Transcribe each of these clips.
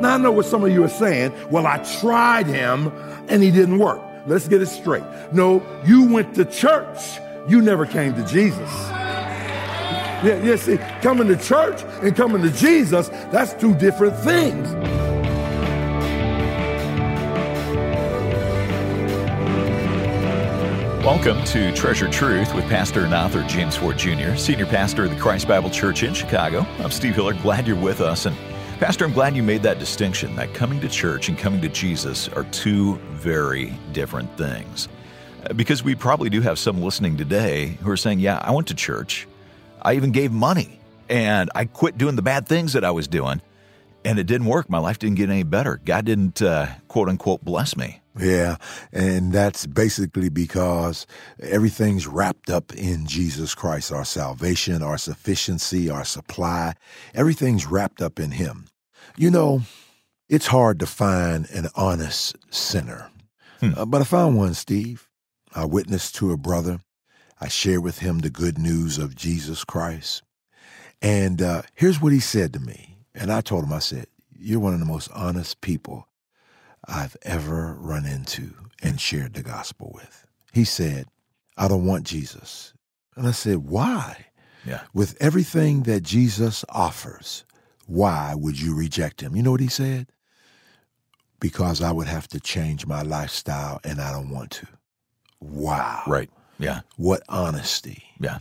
Now, I know what some of you are saying. Well, I tried him and he didn't work. Let's get it straight. No, you went to church. You never came to Jesus. Yeah, yeah, see, coming to church and coming to Jesus, that's two different things. Welcome to Treasured Truth with Pastor and author James Ford Jr., Senior Pastor of the Christ Bible Church in Chicago. I'm Steve Hiller. Glad you're with us. And Pastor, I'm glad you made that distinction that coming to church and coming to Jesus are two very different things. Uh, because we probably do have some listening today who are saying, Yeah, I went to church. I even gave money and I quit doing the bad things that I was doing and it didn't work. My life didn't get any better. God didn't, uh, quote unquote, bless me. Yeah, and that's basically because everything's wrapped up in Jesus Christ, our salvation, our sufficiency, our supply. Everything's wrapped up in Him. You know, it's hard to find an honest sinner. Hmm. Uh, but I found one, Steve. I witnessed to a brother. I shared with him the good news of Jesus Christ. And uh, here's what he said to me. And I told him, I said, You're one of the most honest people I've ever run into and shared the gospel with. He said, I don't want Jesus. And I said, Why? Yeah. With everything that Jesus offers, why would you reject him? You know what he said? Because I would have to change my lifestyle and I don't want to. Wow. Right. Yeah. What honesty. Yeah.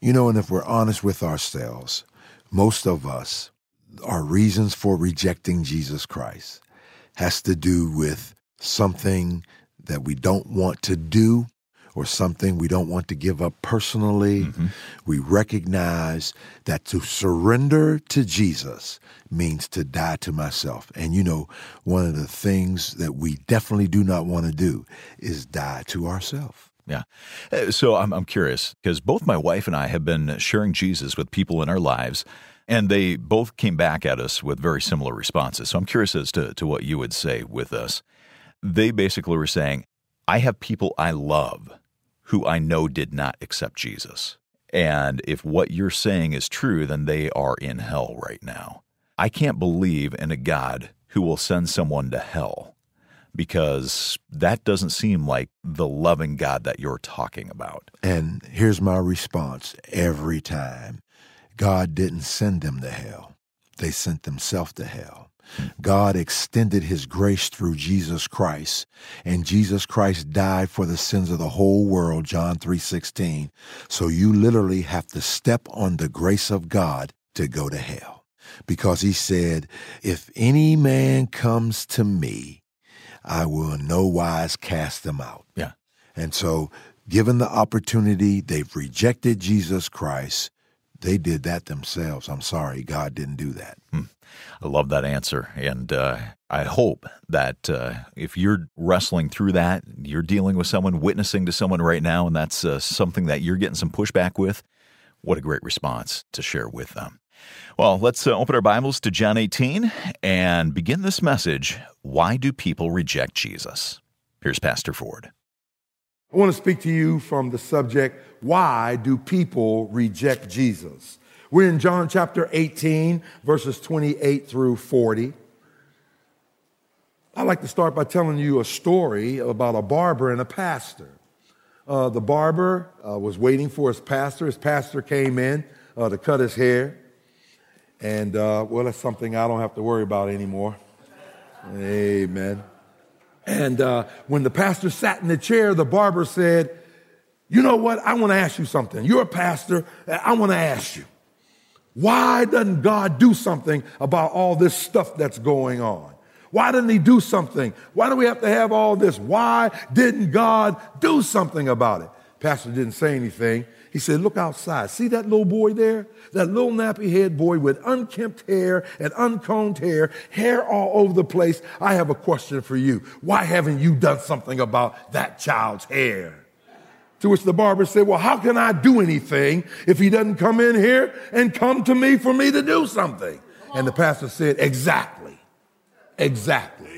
You know, and if we're honest with ourselves, most of us, our reasons for rejecting Jesus Christ has to do with something that we don't want to do or something we don't want to give up personally. Mm-hmm. We recognize that to surrender to Jesus means to die to myself. And you know, one of the things that we definitely do not want to do is die to ourselves. Yeah. Uh, so I'm, I'm curious because both my wife and I have been sharing Jesus with people in our lives and they both came back at us with very similar responses. So I'm curious as to, to what you would say with us. They basically were saying, I have people I love who I know did not accept Jesus. And if what you're saying is true, then they are in hell right now. I can't believe in a God who will send someone to hell because that doesn't seem like the loving God that you're talking about. And here's my response every time God didn't send them to hell, they sent themselves to hell. God extended his grace through Jesus Christ, and Jesus Christ died for the sins of the whole world, John 3:16. So you literally have to step on the grace of God to go to hell. Because he said, "If any man comes to me, I will in no wise cast them out." Yeah. And so given the opportunity, they've rejected Jesus Christ they did that themselves. I'm sorry, God didn't do that. Hmm. I love that answer. And uh, I hope that uh, if you're wrestling through that, you're dealing with someone, witnessing to someone right now, and that's uh, something that you're getting some pushback with, what a great response to share with them. Well, let's uh, open our Bibles to John 18 and begin this message Why do people reject Jesus? Here's Pastor Ford. I want to speak to you from the subject why do people reject Jesus? We're in John chapter 18, verses 28 through 40. I'd like to start by telling you a story about a barber and a pastor. Uh, the barber uh, was waiting for his pastor. His pastor came in uh, to cut his hair. And, uh, well, that's something I don't have to worry about anymore. Amen. And uh, when the pastor sat in the chair, the barber said, You know what? I want to ask you something. You're a pastor. I want to ask you, why doesn't God do something about all this stuff that's going on? Why didn't he do something? Why do we have to have all this? Why didn't God do something about it? Pastor didn't say anything. He said, Look outside. See that little boy there? That little nappy head boy with unkempt hair and uncombed hair, hair all over the place. I have a question for you. Why haven't you done something about that child's hair? To which the barber said, Well, how can I do anything if he doesn't come in here and come to me for me to do something? And the pastor said, Exactly. Exactly.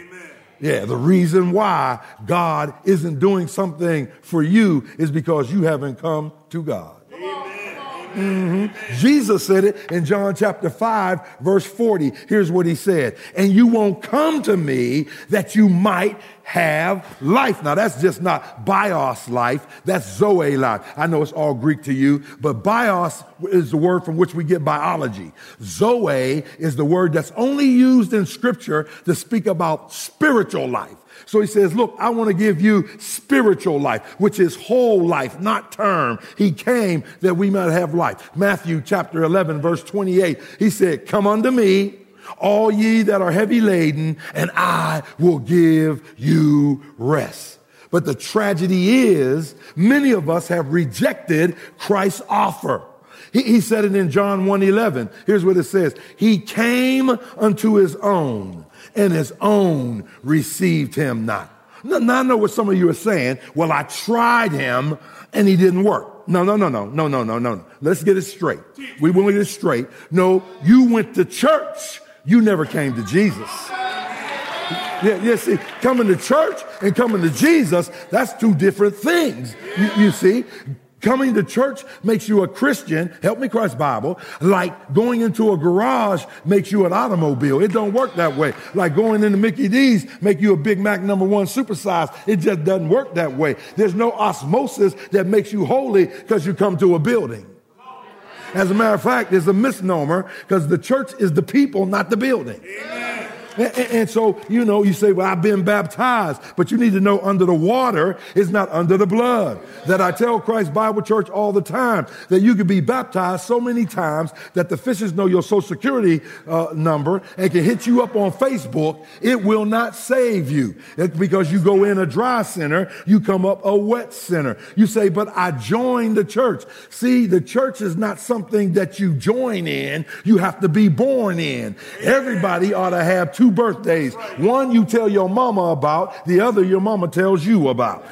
Yeah, the reason why God isn't doing something for you is because you haven't come to God. Mm-hmm. Jesus said it in John chapter 5, verse 40. Here's what he said. And you won't come to me that you might have life. Now that's just not bios life. That's zoe life. I know it's all Greek to you, but bios is the word from which we get biology. Zoe is the word that's only used in scripture to speak about spiritual life. So he says, look, I want to give you spiritual life, which is whole life, not term. He came that we might have life. Matthew chapter 11, verse 28, he said, come unto me, all ye that are heavy laden, and I will give you rest. But the tragedy is many of us have rejected Christ's offer. He, he said it in John 1 11. Here's what it says. He came unto his own and his own received him not. Now, I know what some of you are saying. Well, I tried him and he didn't work. No, no, no, no, no, no, no, no. Let's get it straight. We want to get it straight. No, you went to church. You never came to Jesus. Yeah, yeah, see, coming to church and coming to Jesus, that's two different things. You, you see, Coming to church makes you a Christian. Help me Christ Bible. Like going into a garage makes you an automobile. It don't work that way. Like going into Mickey D's make you a Big Mac number one supersize. It just doesn't work that way. There's no osmosis that makes you holy because you come to a building. As a matter of fact, it's a misnomer because the church is the people, not the building. And, and, so, you know, you say, well, I've been baptized, but you need to know under the water is not under the blood. That I tell Christ Bible Church all the time that you can be baptized so many times that the fishes know your social security uh, number and can hit you up on Facebook. It will not save you. Because you go in a dry center, you come up a wet center. You say, but I joined the church. See, the church is not something that you join in. You have to be born in. Everybody ought to have two birthdays. One you tell your mama about, the other your mama tells you about.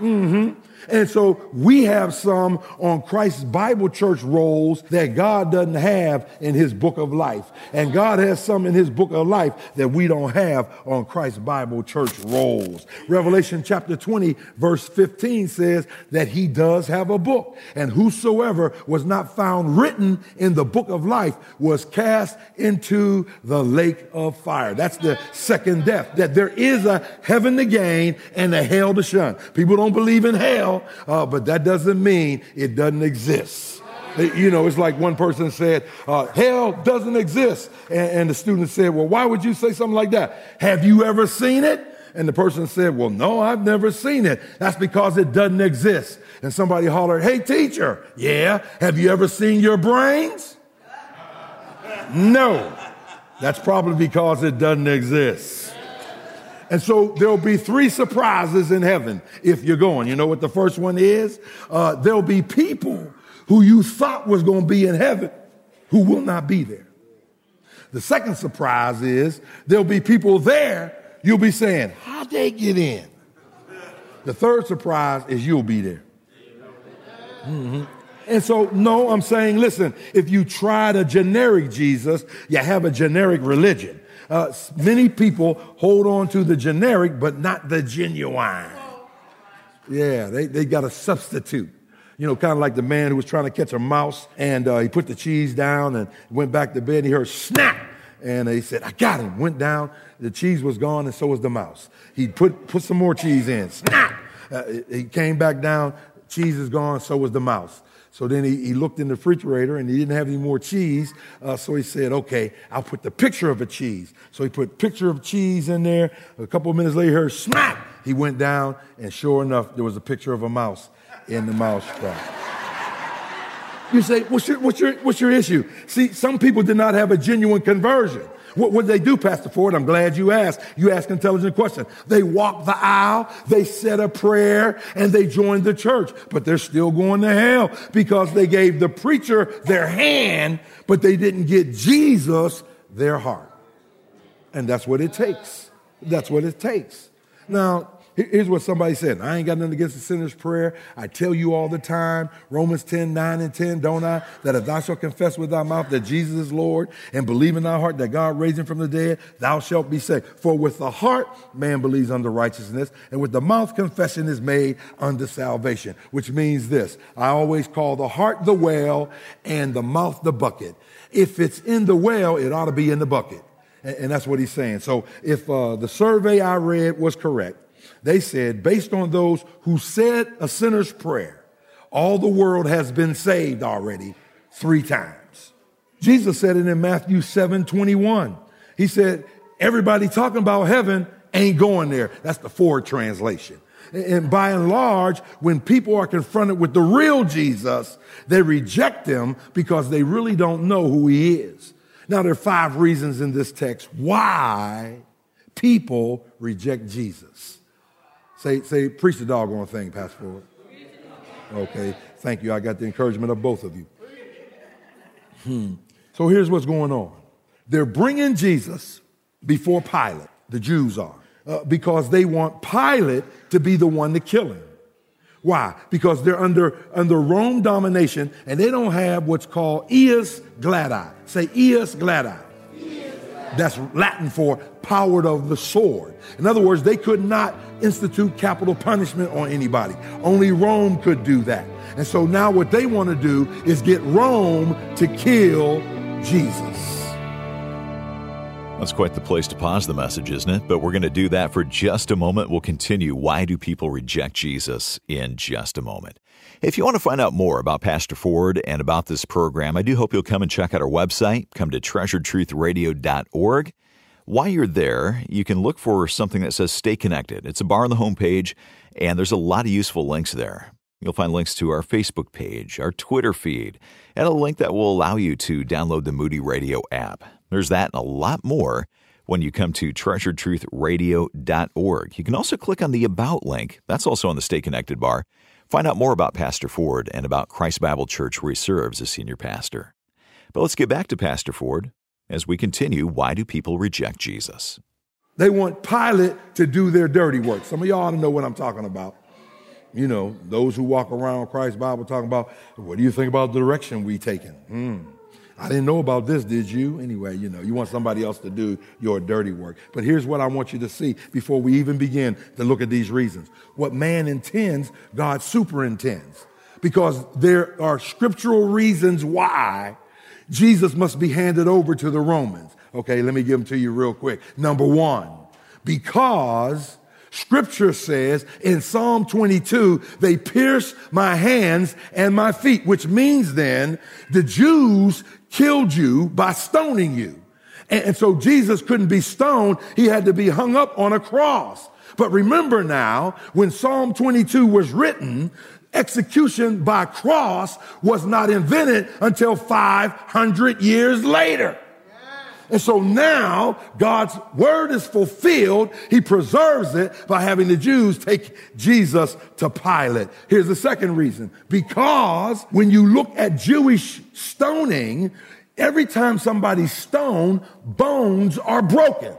Mm-hmm. And so we have some on Christ's Bible Church rolls that God doesn't have in his book of life. And God has some in his book of life that we don't have on Christ's Bible Church rolls. Revelation chapter 20 verse 15 says that he does have a book and whosoever was not found written in the book of life was cast into the lake of fire. That's the second death, that there is a heaven to gain and a hell to shun. People don't believe in hell uh, but that doesn't mean it doesn't exist. You know, it's like one person said, uh, hell doesn't exist. And, and the student said, well, why would you say something like that? Have you ever seen it? And the person said, well, no, I've never seen it. That's because it doesn't exist. And somebody hollered, hey, teacher, yeah, have you ever seen your brains? No. That's probably because it doesn't exist. And so there'll be three surprises in heaven if you're going. You know what the first one is? Uh, there'll be people who you thought was going to be in heaven who will not be there. The second surprise is there'll be people there you'll be saying, how'd they get in? The third surprise is you'll be there. Mm-hmm. And so, no, I'm saying, listen, if you try a generic Jesus, you have a generic religion. Uh, many people hold on to the generic, but not the genuine. Yeah, they, they got a substitute. You know, kind of like the man who was trying to catch a mouse and uh, he put the cheese down and went back to bed and he heard snap. And he said, I got him. Went down, the cheese was gone and so was the mouse. He put, put some more cheese in, snap. Uh, he came back down, cheese is gone, so was the mouse. So then he, he looked in the refrigerator and he didn't have any more cheese. Uh, so he said, okay, I'll put the picture of a cheese. So he put picture of cheese in there. A couple of minutes later, smack. He went down and sure enough, there was a picture of a mouse in the mouse trap. You say, what's your, what's, your, what's your issue? See, some people did not have a genuine conversion. What would they do, Pastor Ford? I'm glad you asked. You asked intelligent question. They walked the aisle, they said a prayer, and they joined the church. But they're still going to hell because they gave the preacher their hand, but they didn't get Jesus their heart. And that's what it takes. That's what it takes. Now, Here's what somebody said. I ain't got nothing against the sinner's prayer. I tell you all the time, Romans 10, 9 and 10, don't I? That if thou shalt confess with thy mouth that Jesus is Lord and believe in thy heart that God raised him from the dead, thou shalt be saved. For with the heart man believes unto righteousness, and with the mouth confession is made unto salvation, which means this. I always call the heart the well and the mouth the bucket. If it's in the well, it ought to be in the bucket. And, that's what he's saying. So if uh, the survey I read was correct, they said, based on those who said a sinner's prayer, all the world has been saved already three times. Jesus said it in Matthew 7 21. He said, everybody talking about heaven ain't going there. That's the Ford translation. And by and large, when people are confronted with the real Jesus, they reject him because they really don't know who he is. Now, there are five reasons in this text why people reject Jesus. Say, say, preach the doggone thing, Pastor Ford. Okay, thank you. I got the encouragement of both of you. Hmm. So here's what's going on. They're bringing Jesus before Pilate, the Jews are, uh, because they want Pilate to be the one to kill him. Why? Because they're under, under Rome domination and they don't have what's called ius gladii. Say ius gladii. That's Latin for power of the sword. In other words, they could not institute capital punishment on anybody. Only Rome could do that. And so now what they want to do is get Rome to kill Jesus. That's quite the place to pause the message, isn't it? But we're going to do that for just a moment. We'll continue. Why do people reject Jesus in just a moment? If you want to find out more about Pastor Ford and about this program, I do hope you'll come and check out our website. Come to treasuredtruthradio.org. While you're there, you can look for something that says Stay Connected. It's a bar on the homepage, and there's a lot of useful links there. You'll find links to our Facebook page, our Twitter feed, and a link that will allow you to download the Moody Radio app. There's that and a lot more when you come to treasuredtruthradio.org. You can also click on the About link. That's also on the Stay Connected bar. Find out more about Pastor Ford and about Christ Bible Church, where he serves as senior pastor. But let's get back to Pastor Ford as we continue Why Do People Reject Jesus? They want Pilate to do their dirty work. Some of y'all ought to know what I'm talking about. You know, those who walk around Christ Bible talking about, what do you think about the direction we taking? Hmm. I didn't know about this, did you? Anyway, you know, you want somebody else to do your dirty work. But here's what I want you to see before we even begin to look at these reasons. What man intends, God superintends. Because there are scriptural reasons why Jesus must be handed over to the Romans. Okay, let me give them to you real quick. Number one, because Scripture says in Psalm 22, they pierced my hands and my feet, which means then the Jews killed you by stoning you. And, so Jesus couldn't be stoned. He had to be hung up on a cross. But remember now, when Psalm 22 was written, execution by cross was not invented until 500 years later. And so now God's word is fulfilled. He preserves it by having the Jews take Jesus to Pilate. Here's the second reason. Because when you look at Jewish stoning, every time somebody's stoned, bones are broken.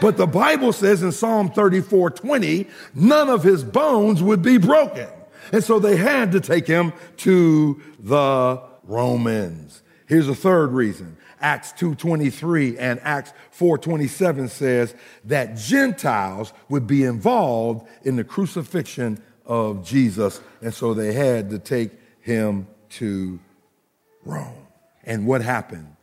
But the Bible says in Psalm 34 20, none of his bones would be broken. And so they had to take him to the Romans. Here's a third reason. Acts 2:23 and Acts 4:27 says that Gentiles would be involved in the crucifixion of Jesus and so they had to take him to Rome. And what happened?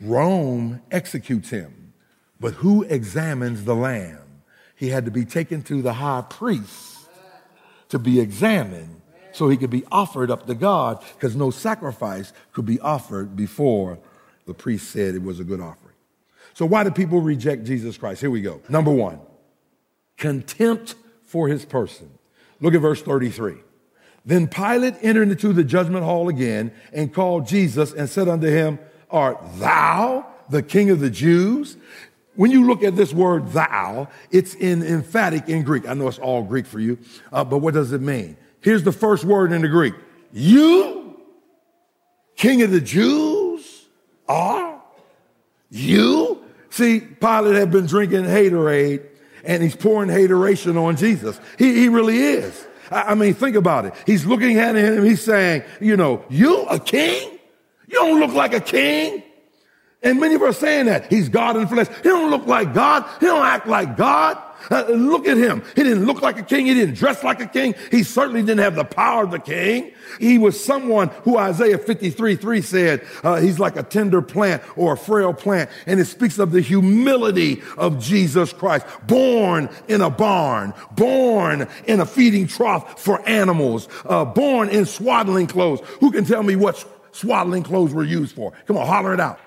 Rome executes him. But who examines the lamb? He had to be taken to the high priest to be examined so he could be offered up to God because no sacrifice could be offered before the priest said it was a good offering. So, why do people reject Jesus Christ? Here we go. Number one, contempt for his person. Look at verse 33. Then Pilate entered into the judgment hall again and called Jesus and said unto him, Art thou the king of the Jews? When you look at this word thou, it's in emphatic in Greek. I know it's all Greek for you, uh, but what does it mean? Here's the first word in the Greek. You, king of the Jews? Are you? See, Pilate had been drinking haterade and he's pouring hateration on Jesus. He, he really is. I, I mean, think about it. He's looking at him, he's saying, you know, you a king? You don't look like a king. And many of us are saying that. He's God in flesh. He don't look like God. He don't act like God. Uh, look at him. He didn't look like a king. He didn't dress like a king. He certainly didn't have the power of the king. He was someone who Isaiah 53, 3 said, uh, he's like a tender plant or a frail plant. And it speaks of the humility of Jesus Christ. Born in a barn, born in a feeding trough for animals, uh, born in swaddling clothes. Who can tell me what swaddling clothes were used for? Come on, holler it out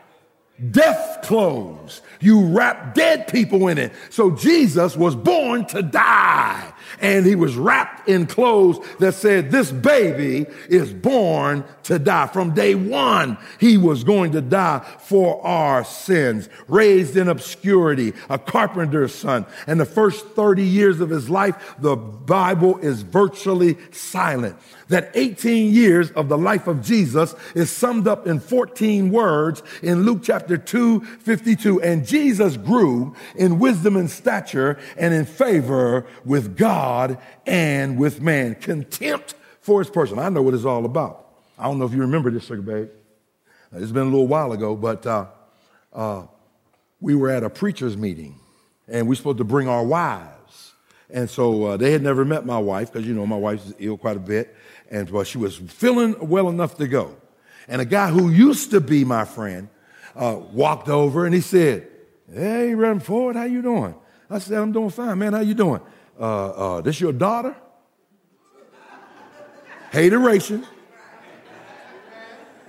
death clothes. You wrap dead people in it. So Jesus was born to die. And he was wrapped in clothes that said, this baby is born to die. From day one, he was going to die for our sins. Raised in obscurity, a carpenter's son. And the first 30 years of his life, the Bible is virtually silent that 18 years of the life of Jesus is summed up in 14 words in Luke chapter 2, 52. And Jesus grew in wisdom and stature and in favor with God and with man. Contempt for his person. I know what it's all about. I don't know if you remember this, sugar babe. It's been a little while ago, but uh, uh, we were at a preacher's meeting and we are supposed to bring our wives. And so uh, they had never met my wife because, you know, my wife's ill quite a bit and well, she was feeling well enough to go. And a guy who used to be my friend uh, walked over and he said, "Hey, Reverend Ford, how you doing?" I said, "I'm doing fine, man. How you doing? Uh, uh, this your daughter?" Hateration.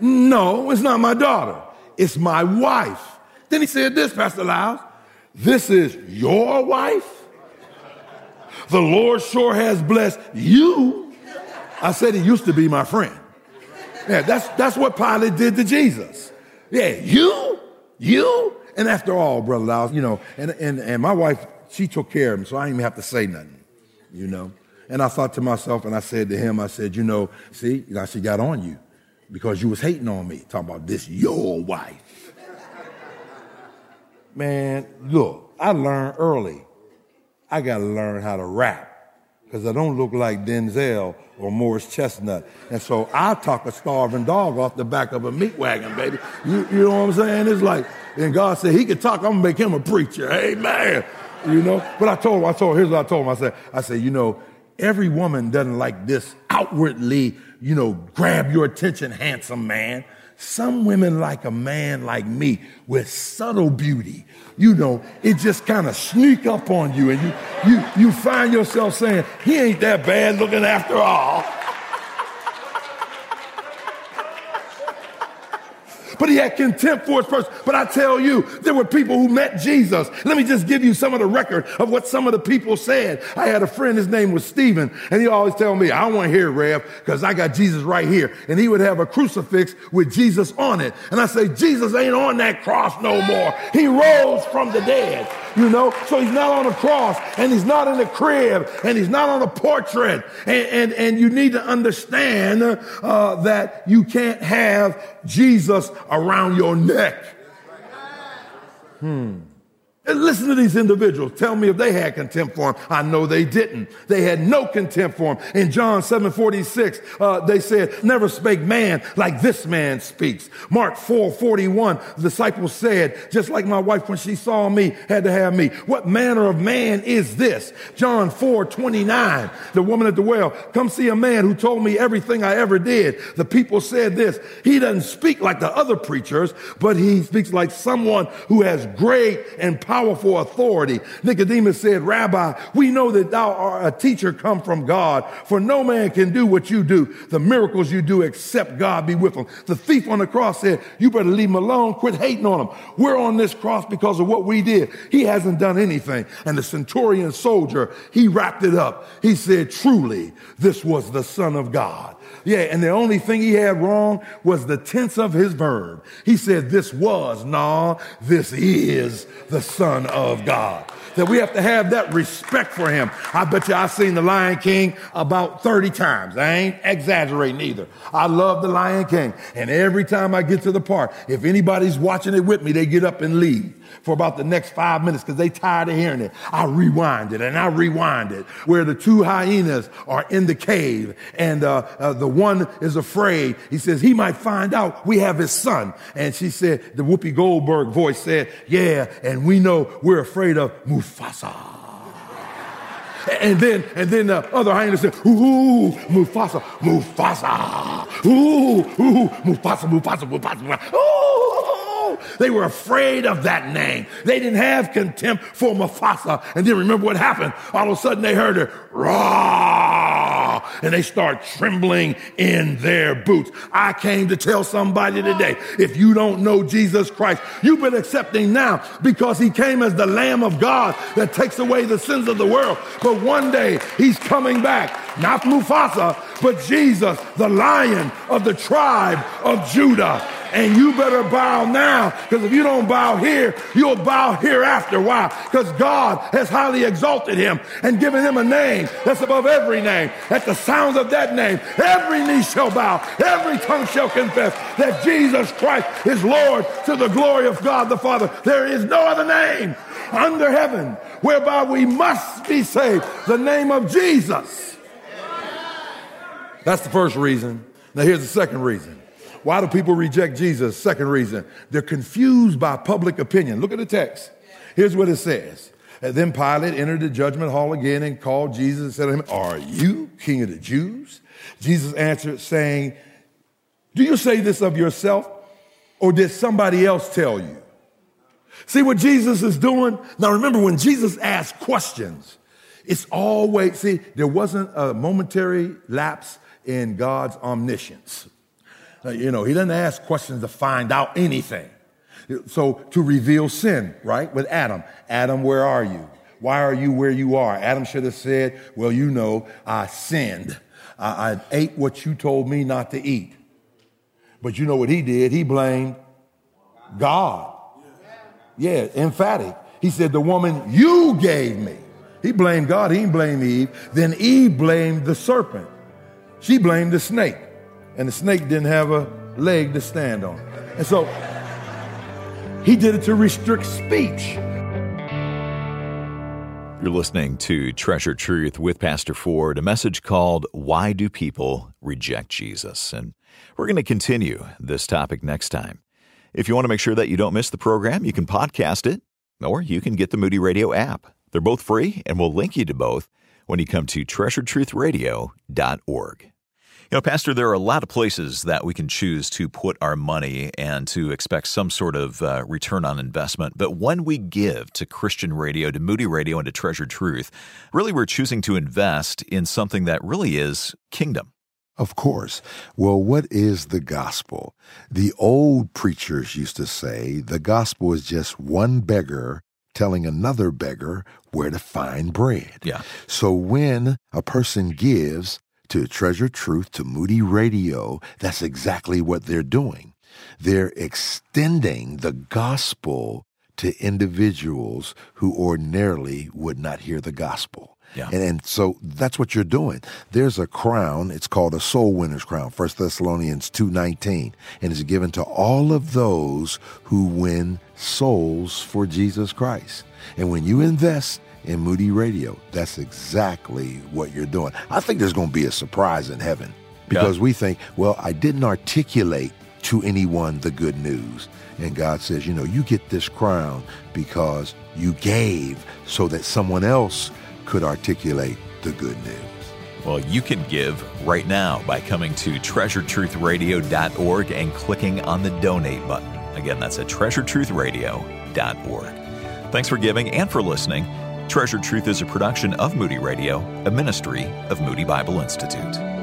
No, it's not my daughter. It's my wife. Then he said this, Pastor Lyles. This is your wife? The Lord sure has blessed you I said he used to be my friend. Yeah, that's, that's what Pilate did to Jesus. Yeah, you, you. And after all, Brother Lyles, you know, and, and, and my wife, she took care of him, so I didn't even have to say nothing, you know. And I thought to myself, and I said to him, I said, you know, see, now she got on you because you was hating on me, talking about this your wife. Man, look, I learned early. I got to learn how to rap because I don't look like Denzel or Morris Chestnut. And so I talk a starving dog off the back of a meat wagon, baby. You, you know what I'm saying? It's like, and God said he could talk, I'm gonna make him a preacher. Amen. You know? But I told him, I told him, here's what I told him. I said, I said, you know, every woman doesn't like this outwardly, you know, grab your attention, handsome man. Some women like a man like me with subtle beauty. You know, it just kind of sneak up on you and you, you, you find yourself saying, he ain't that bad looking after all. But he had contempt for his person. But I tell you, there were people who met Jesus. Let me just give you some of the record of what some of the people said. I had a friend, his name was Stephen, and he always tell me, I want to hear Rev, because I got Jesus right here. And he would have a crucifix with Jesus on it. And I say, Jesus ain't on that cross no more. He rose from the dead you know? So he's not on a cross and he's not in a crib and he's not on a portrait. And, and, and you need to understand uh, that you can't have Jesus around your neck. Hmm. Listen to these individuals. Tell me if they had contempt for him. I know they didn't. They had no contempt for him. In John 7 46, uh, they said, Never spake man like this man speaks. Mark 4 41, the disciples said, Just like my wife when she saw me had to have me. What manner of man is this? John 4 29, the woman at the well, Come see a man who told me everything I ever did. The people said this. He doesn't speak like the other preachers, but he speaks like someone who has great and powerful powerful authority. Nicodemus said, Rabbi, we know that thou art a teacher come from God, for no man can do what you do, the miracles you do, except God be with him. The thief on the cross said, You better leave him alone, quit hating on him. We're on this cross because of what we did. He hasn't done anything. And the centurion soldier, he wrapped it up. He said, Truly, this was the Son of God. Yeah, and the only thing he had wrong was the tense of his verb. He said, This was, nah, this is the Son of God. That we have to have that respect for him. I bet you I've seen the Lion King about 30 times. I ain't exaggerating either. I love the Lion King. And every time I get to the park, if anybody's watching it with me, they get up and leave for about the next five minutes because they tired of hearing it. I rewind it and I rewind it where the two hyenas are in the cave and uh, uh, the one is afraid. He says he might find out we have his son. And she said, the Whoopi Goldberg voice said, yeah, and we know we're afraid of Mufasa. And then, and then the other hyena said, ooh, Mufasa, Mufasa, ooh, ooh, Mufasa, Mufasa, Mufasa, Mufasa. Ooh. They were afraid of that name. They didn't have contempt for Mufasa. And then remember what happened? All of a sudden they heard it, raw, and they start trembling in their boots. I came to tell somebody today, if you don't know Jesus Christ, you've been accepting now because he came as the Lamb of God that takes away the sins of the world. But one day he's coming back, not Mufasa, but Jesus, the lion of the tribe of Judah. And you better bow now, because if you don't bow here, you'll bow hereafter. Why? Because God has highly exalted him and given him a name that's above every name. At the sound of that name, every knee shall bow, every tongue shall confess that Jesus Christ is Lord to the glory of God the Father. There is no other name under heaven whereby we must be saved. The name of Jesus. That's the first reason. Now here's the second reason. Why do people reject Jesus? Second reason, they're confused by public opinion. Look at the text. Here's what it says. And then Pilate entered the judgment hall again and called Jesus and said to him, Are you king of the Jews? Jesus answered, saying, Do you say this of yourself, or did somebody else tell you? See what Jesus is doing? Now remember, when Jesus asked questions, it's always, see, there wasn't a momentary lapse in God's omniscience. Uh, you know, he doesn't ask questions to find out anything. So to reveal sin, right? With Adam. Adam, where are you? Why are you where you are? Adam should have said, well, you know, I sinned. I, I ate what you told me not to eat. But you know what he did? He blamed God. Yeah, emphatic. He said, the woman you gave me. He blamed God. He didn't blame Eve. Then Eve blamed the serpent. She blamed the snake and the snake didn't have a leg to stand on. And so he did it to restrict speech. You're listening to Treasured Truth with Pastor Ford, a message called Why Do People Reject Jesus? And we're going to continue this topic next time. If you want to make sure that you don't miss the program, you can podcast it or you can get the Moody Radio app. They're both free, and we'll link you to both when you come to treasuredtruthradio.org. You know, Pastor, there are a lot of places that we can choose to put our money and to expect some sort of uh, return on investment. But when we give to Christian radio, to Moody Radio, and to Treasured Truth, really we're choosing to invest in something that really is kingdom. Of course. Well, what is the gospel? The old preachers used to say the gospel is just one beggar telling another beggar where to find bread. Yeah. So when a person gives, to Treasured Truth, to Moody Radio, that's exactly what they're doing. They're extending the gospel to individuals who ordinarily would not hear the gospel. Yeah. And, and so that's what you're doing. There's a crown, it's called a soul winner's crown, 1 Thessalonians 2.19, and it's given to all of those who win souls for Jesus Christ. And when you invest in Moody Radio. That's exactly what you're doing. I think there's going to be a surprise in heaven because yeah. we think, well, I didn't articulate to anyone the good news. And God says, you know, you get this crown because you gave so that someone else could articulate the good news. Well, you can give right now by coming to treasuredtruthradio.org and clicking on the donate button. Again, that's at treasuredtruthradio.org. Thanks for giving and for listening. Treasured Truth is a production of Moody Radio, a ministry of Moody Bible Institute.